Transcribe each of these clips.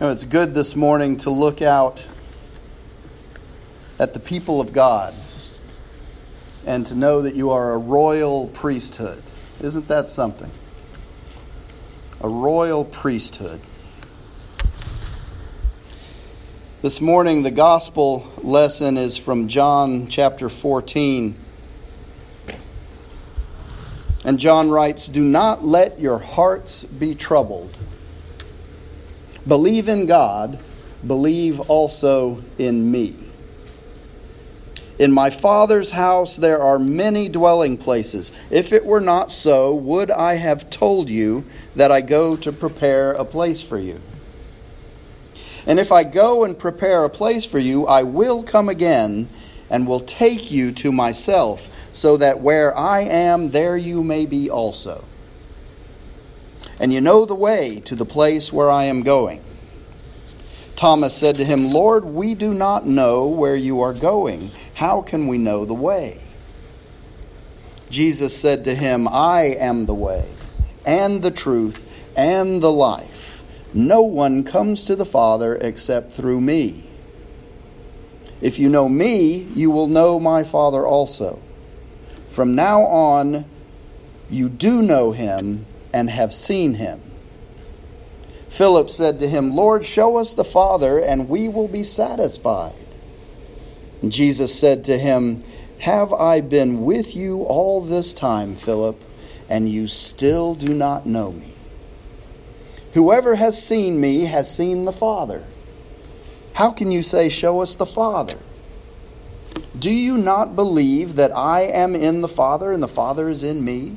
You know, it's good this morning to look out at the people of God and to know that you are a royal priesthood. Isn't that something? A royal priesthood. This morning, the gospel lesson is from John chapter 14. And John writes, Do not let your hearts be troubled. Believe in God, believe also in me. In my Father's house there are many dwelling places. If it were not so, would I have told you that I go to prepare a place for you? And if I go and prepare a place for you, I will come again and will take you to myself, so that where I am, there you may be also and you know the way to the place where I am going. Thomas said to him, Lord, we do not know where you are going. How can we know the way? Jesus said to him, I am the way, and the truth, and the life. No one comes to the Father except through me. If you know me, you will know my Father also. From now on, you do know him and have seen him. Philip said to him, Lord, show us the Father, and we will be satisfied. And Jesus said to him, Have I been with you all this time, Philip, and you still do not know me? Whoever has seen me has seen the Father. How can you say, Show us the Father? Do you not believe that I am in the Father and the Father is in me?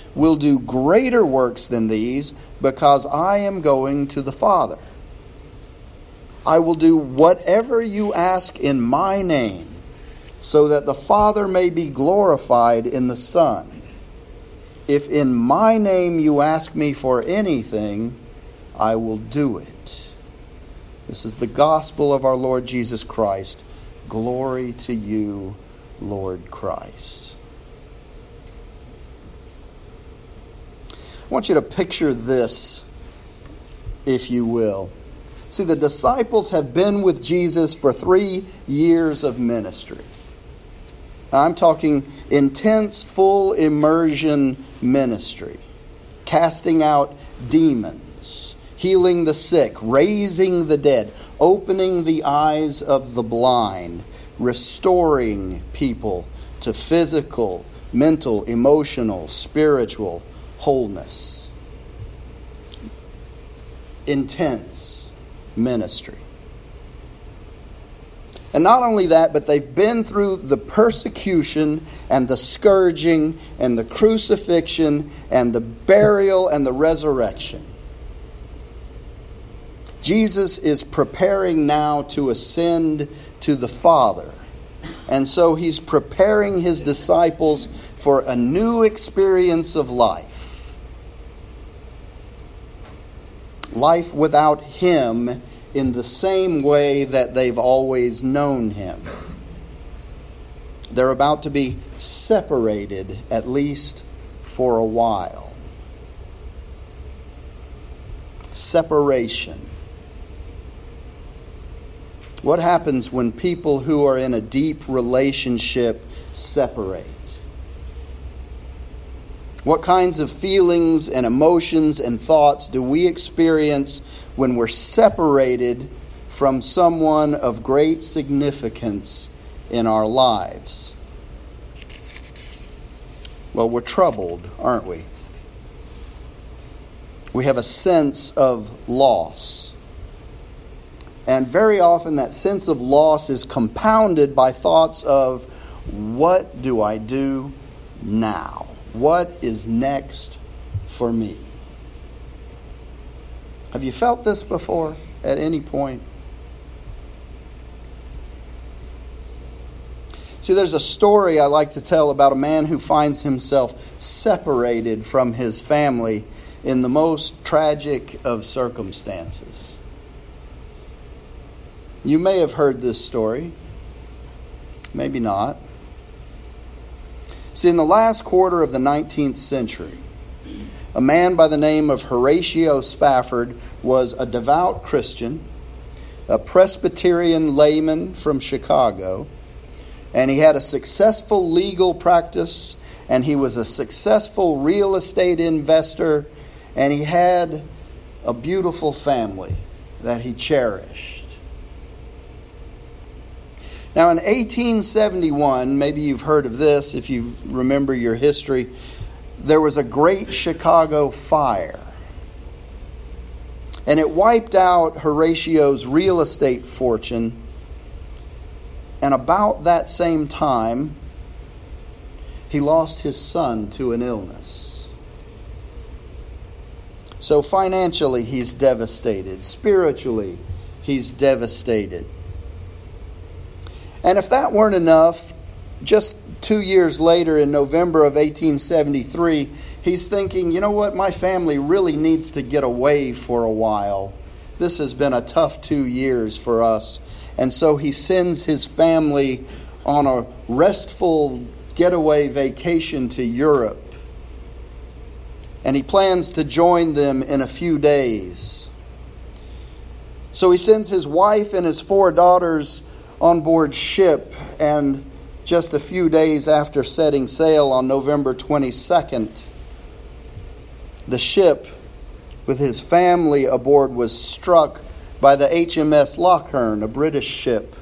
will do greater works than these because I am going to the Father. I will do whatever you ask in my name, so that the Father may be glorified in the Son. If in my name you ask me for anything, I will do it. This is the gospel of our Lord Jesus Christ. Glory to you, Lord Christ. I want you to picture this, if you will. See, the disciples have been with Jesus for three years of ministry. I'm talking intense, full immersion ministry, casting out demons, healing the sick, raising the dead, opening the eyes of the blind, restoring people to physical, mental, emotional, spiritual wholeness. Intense ministry. And not only that, but they've been through the persecution and the scourging and the crucifixion and the burial and the resurrection. Jesus is preparing now to ascend to the Father. And so he's preparing his disciples for a new experience of life. Life without Him in the same way that they've always known Him. They're about to be separated, at least for a while. Separation. What happens when people who are in a deep relationship separate? What kinds of feelings and emotions and thoughts do we experience when we're separated from someone of great significance in our lives? Well, we're troubled, aren't we? We have a sense of loss. And very often that sense of loss is compounded by thoughts of, what do I do now? What is next for me? Have you felt this before at any point? See, there's a story I like to tell about a man who finds himself separated from his family in the most tragic of circumstances. You may have heard this story, maybe not. See, in the last quarter of the 19th century, a man by the name of Horatio Spafford was a devout Christian, a Presbyterian layman from Chicago, and he had a successful legal practice, and he was a successful real estate investor and he had a beautiful family that he cherished. Now, in 1871, maybe you've heard of this if you remember your history, there was a great Chicago fire. And it wiped out Horatio's real estate fortune. And about that same time, he lost his son to an illness. So financially, he's devastated. Spiritually, he's devastated. And if that weren't enough, just two years later, in November of 1873, he's thinking, you know what, my family really needs to get away for a while. This has been a tough two years for us. And so he sends his family on a restful getaway vacation to Europe and he plans to join them in a few days. So he sends his wife and his four daughters on board ship, and just a few days after setting sail on November 22nd, the ship with his family aboard was struck by the HMS Loch Earn, a British ship,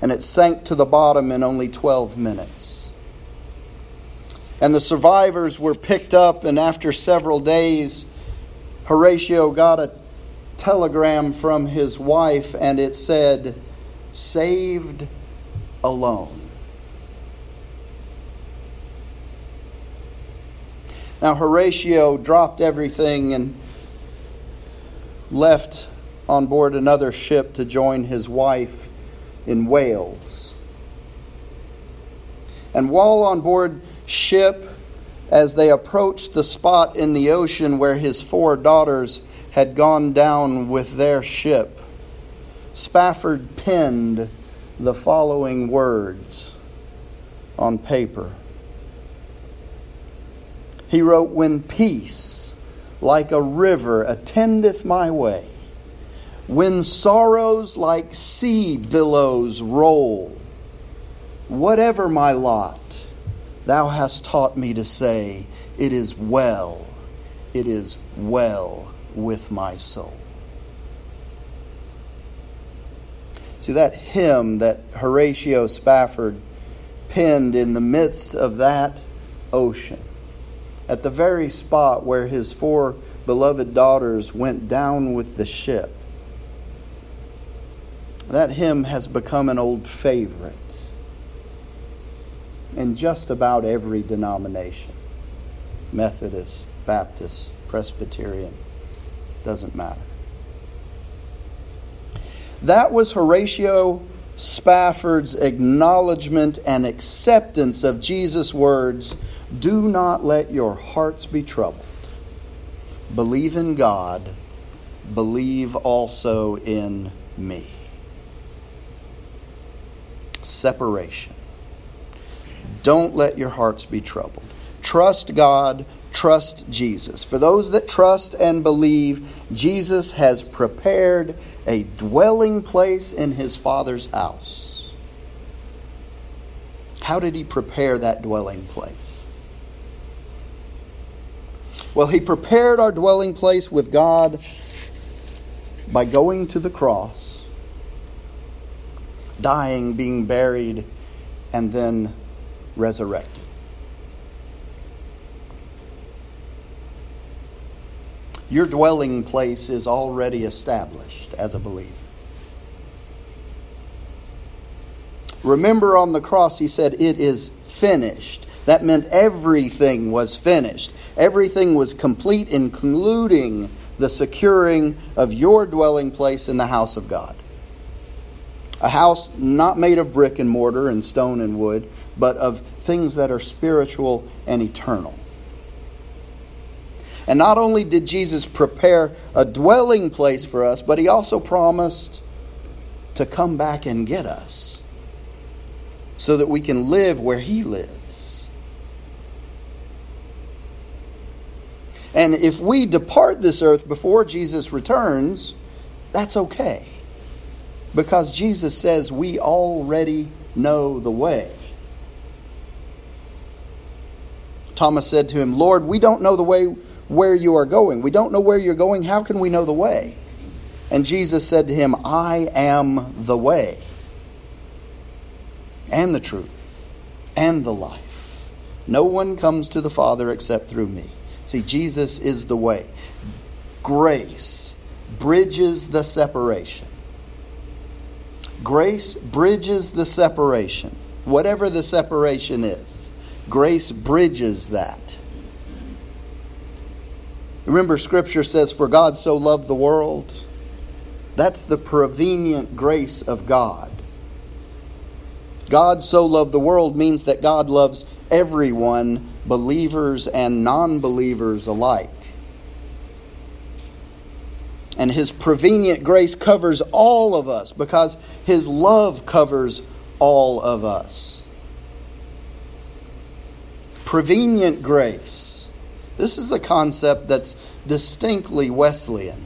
and it sank to the bottom in only 12 minutes. And the survivors were picked up, and after several days, Horatio got a telegram from his wife, and it said, Saved alone. Now, Horatio dropped everything and left on board another ship to join his wife in Wales. And while on board ship as they approached the spot in the ocean where his four daughters had gone down with their ship. Spafford penned the following words on paper. He wrote, When peace like a river attendeth my way, when sorrows like sea billows roll, whatever my lot, Thou hast taught me to say, It is well, it is well with my soul. See, that hymn that Horatio Spafford penned in the midst of that ocean, at the very spot where his four beloved daughters went down with the ship, that hymn has become an old favorite in just about every denomination Methodist, Baptist, Presbyterian, doesn't matter. That was Horatio Spafford's acknowledgement and acceptance of Jesus' words Do not let your hearts be troubled. Believe in God, believe also in me. Separation. Don't let your hearts be troubled. Trust God, trust Jesus. For those that trust and believe, Jesus has prepared a dwelling place in his Father's house. How did he prepare that dwelling place? Well, he prepared our dwelling place with God by going to the cross, dying, being buried, and then resurrected. Your dwelling place is already established as a believer. Remember on the cross, he said, It is finished. That meant everything was finished. Everything was complete, including the securing of your dwelling place in the house of God. A house not made of brick and mortar and stone and wood, but of things that are spiritual and eternal. And not only did Jesus prepare a dwelling place for us, but he also promised to come back and get us so that we can live where he lives. And if we depart this earth before Jesus returns, that's okay. Because Jesus says we already know the way. Thomas said to him, Lord, we don't know the way where you are going. We don't know where you're going. How can we know the way? And Jesus said to him, I am the way and the truth and the life. No one comes to the Father except through me. See, Jesus is the way. Grace bridges the separation. Grace bridges the separation. Whatever the separation is, grace bridges that. Remember, Scripture says, For God so loved the world. That's the prevenient grace of God. God so loved the world means that God loves everyone, believers and non believers alike. And His prevenient grace covers all of us because His love covers all of us. Prevenient grace. This is a concept that's distinctly Wesleyan.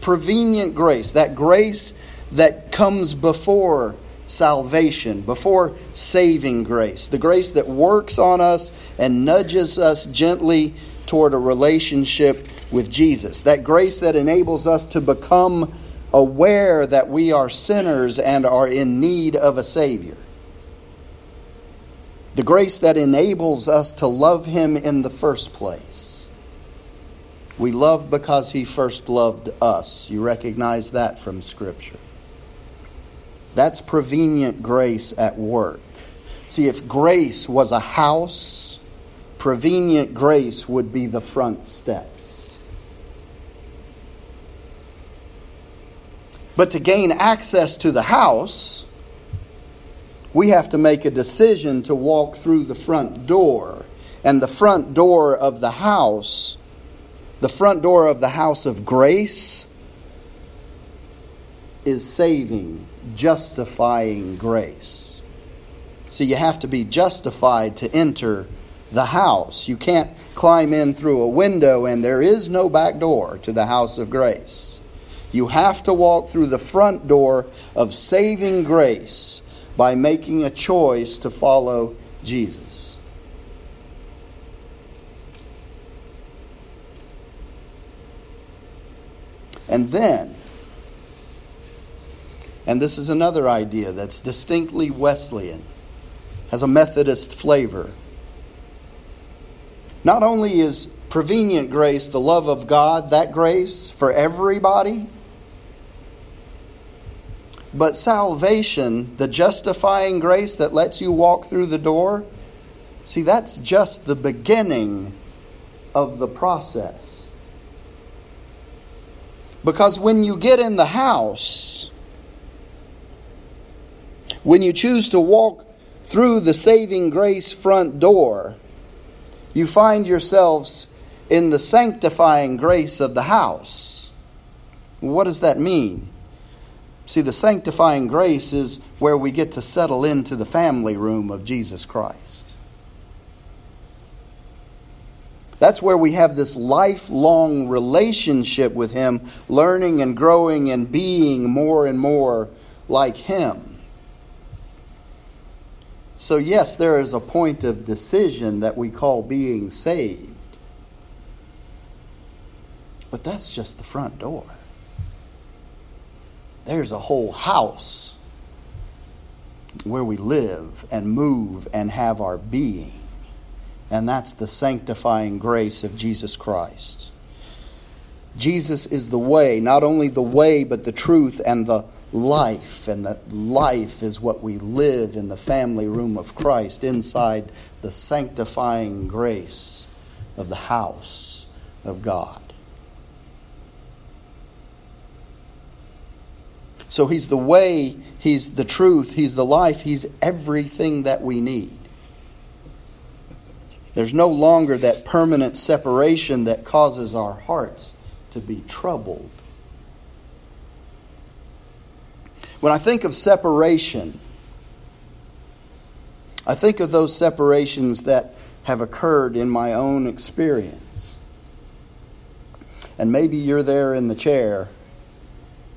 Prevenient grace, that grace that comes before salvation, before saving grace, the grace that works on us and nudges us gently toward a relationship with Jesus, that grace that enables us to become aware that we are sinners and are in need of a Savior. The grace that enables us to love Him in the first place. We love because He first loved us. You recognize that from Scripture. That's prevenient grace at work. See, if grace was a house, prevenient grace would be the front steps. But to gain access to the house, we have to make a decision to walk through the front door. And the front door of the house, the front door of the house of grace, is saving justifying grace. See, you have to be justified to enter the house. You can't climb in through a window, and there is no back door to the house of grace. You have to walk through the front door of saving grace by making a choice to follow Jesus. And then, and this is another idea that's distinctly Wesleyan, has a Methodist flavor. Not only is prevenient grace the love of God, that grace for everybody, but salvation, the justifying grace that lets you walk through the door, see, that's just the beginning of the process. Because when you get in the house, when you choose to walk through the saving grace front door, you find yourselves in the sanctifying grace of the house. What does that mean? See, the sanctifying grace is where we get to settle into the family room of Jesus Christ. That's where we have this lifelong relationship with Him, learning and growing and being more and more like Him. So, yes, there is a point of decision that we call being saved. But that's just the front door. There's a whole house where we live and move and have our being. And that's the sanctifying grace of Jesus Christ. Jesus is the way, not only the way, but the truth and the life, and that life is what we live in the family room of Christ inside the sanctifying grace of the house of God. So He's the way, He's the truth, He's the life, He's everything that we need. There's no longer that permanent separation that causes our hearts to be troubled. When I think of separation, I think of those separations that have occurred in my own experience. And maybe you're there in the chair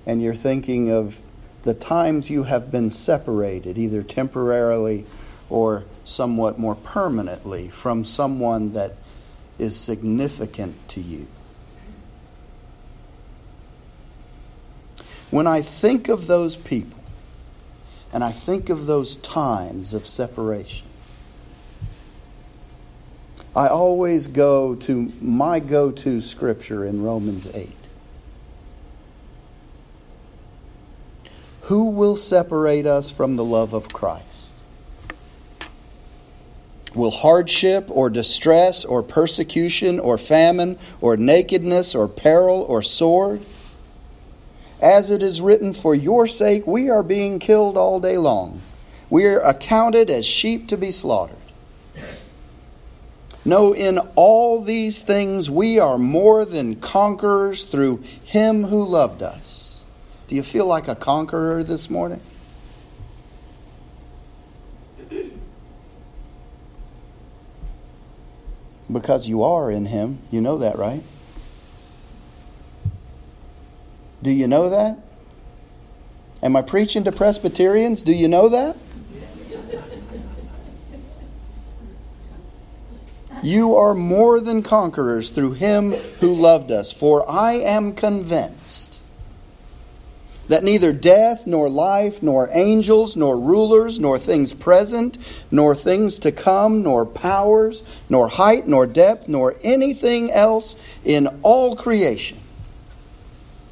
and you're thinking of the times you have been separated, either temporarily or somewhat more permanently, from someone that is significant to you. When I think of those people, and I think of those times of separation, I always go to my go to scripture in Romans 8. Who will separate us from the love of Christ? Will hardship or distress or persecution or famine or nakedness or peril or sword? As it is written, For your sake we are being killed all day long. We are accounted as sheep to be slaughtered. No, in all these things we are more than conquerors through him who loved us. Do you feel like a conqueror this morning? Because you are in Him. You know that, right? Do you know that? Am I preaching to Presbyterians? Do you know that? You are more than conquerors through him who loved us. For I am convinced that neither death, nor life, nor angels, nor rulers, nor things present, nor things to come, nor powers, nor height, nor depth, nor anything else in all creation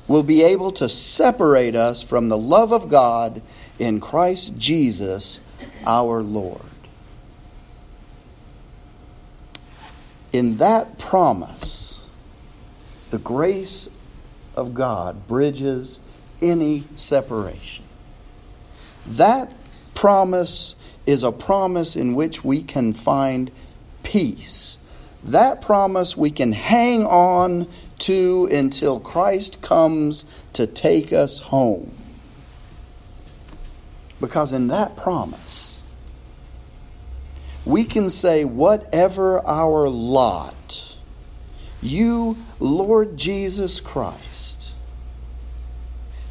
will be able to separate us from the love of God in Christ Jesus our Lord. In that promise, the grace of God bridges any separation. That promise is a promise in which we can find peace. That promise we can hang on to until Christ comes to take us home. Because in that promise, we can say, whatever our lot, you, Lord Jesus Christ,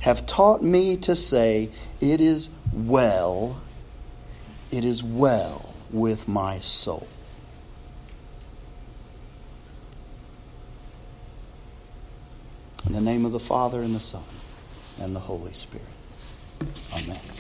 have taught me to say, It is well, it is well with my soul. In the name of the Father, and the Son, and the Holy Spirit. Amen.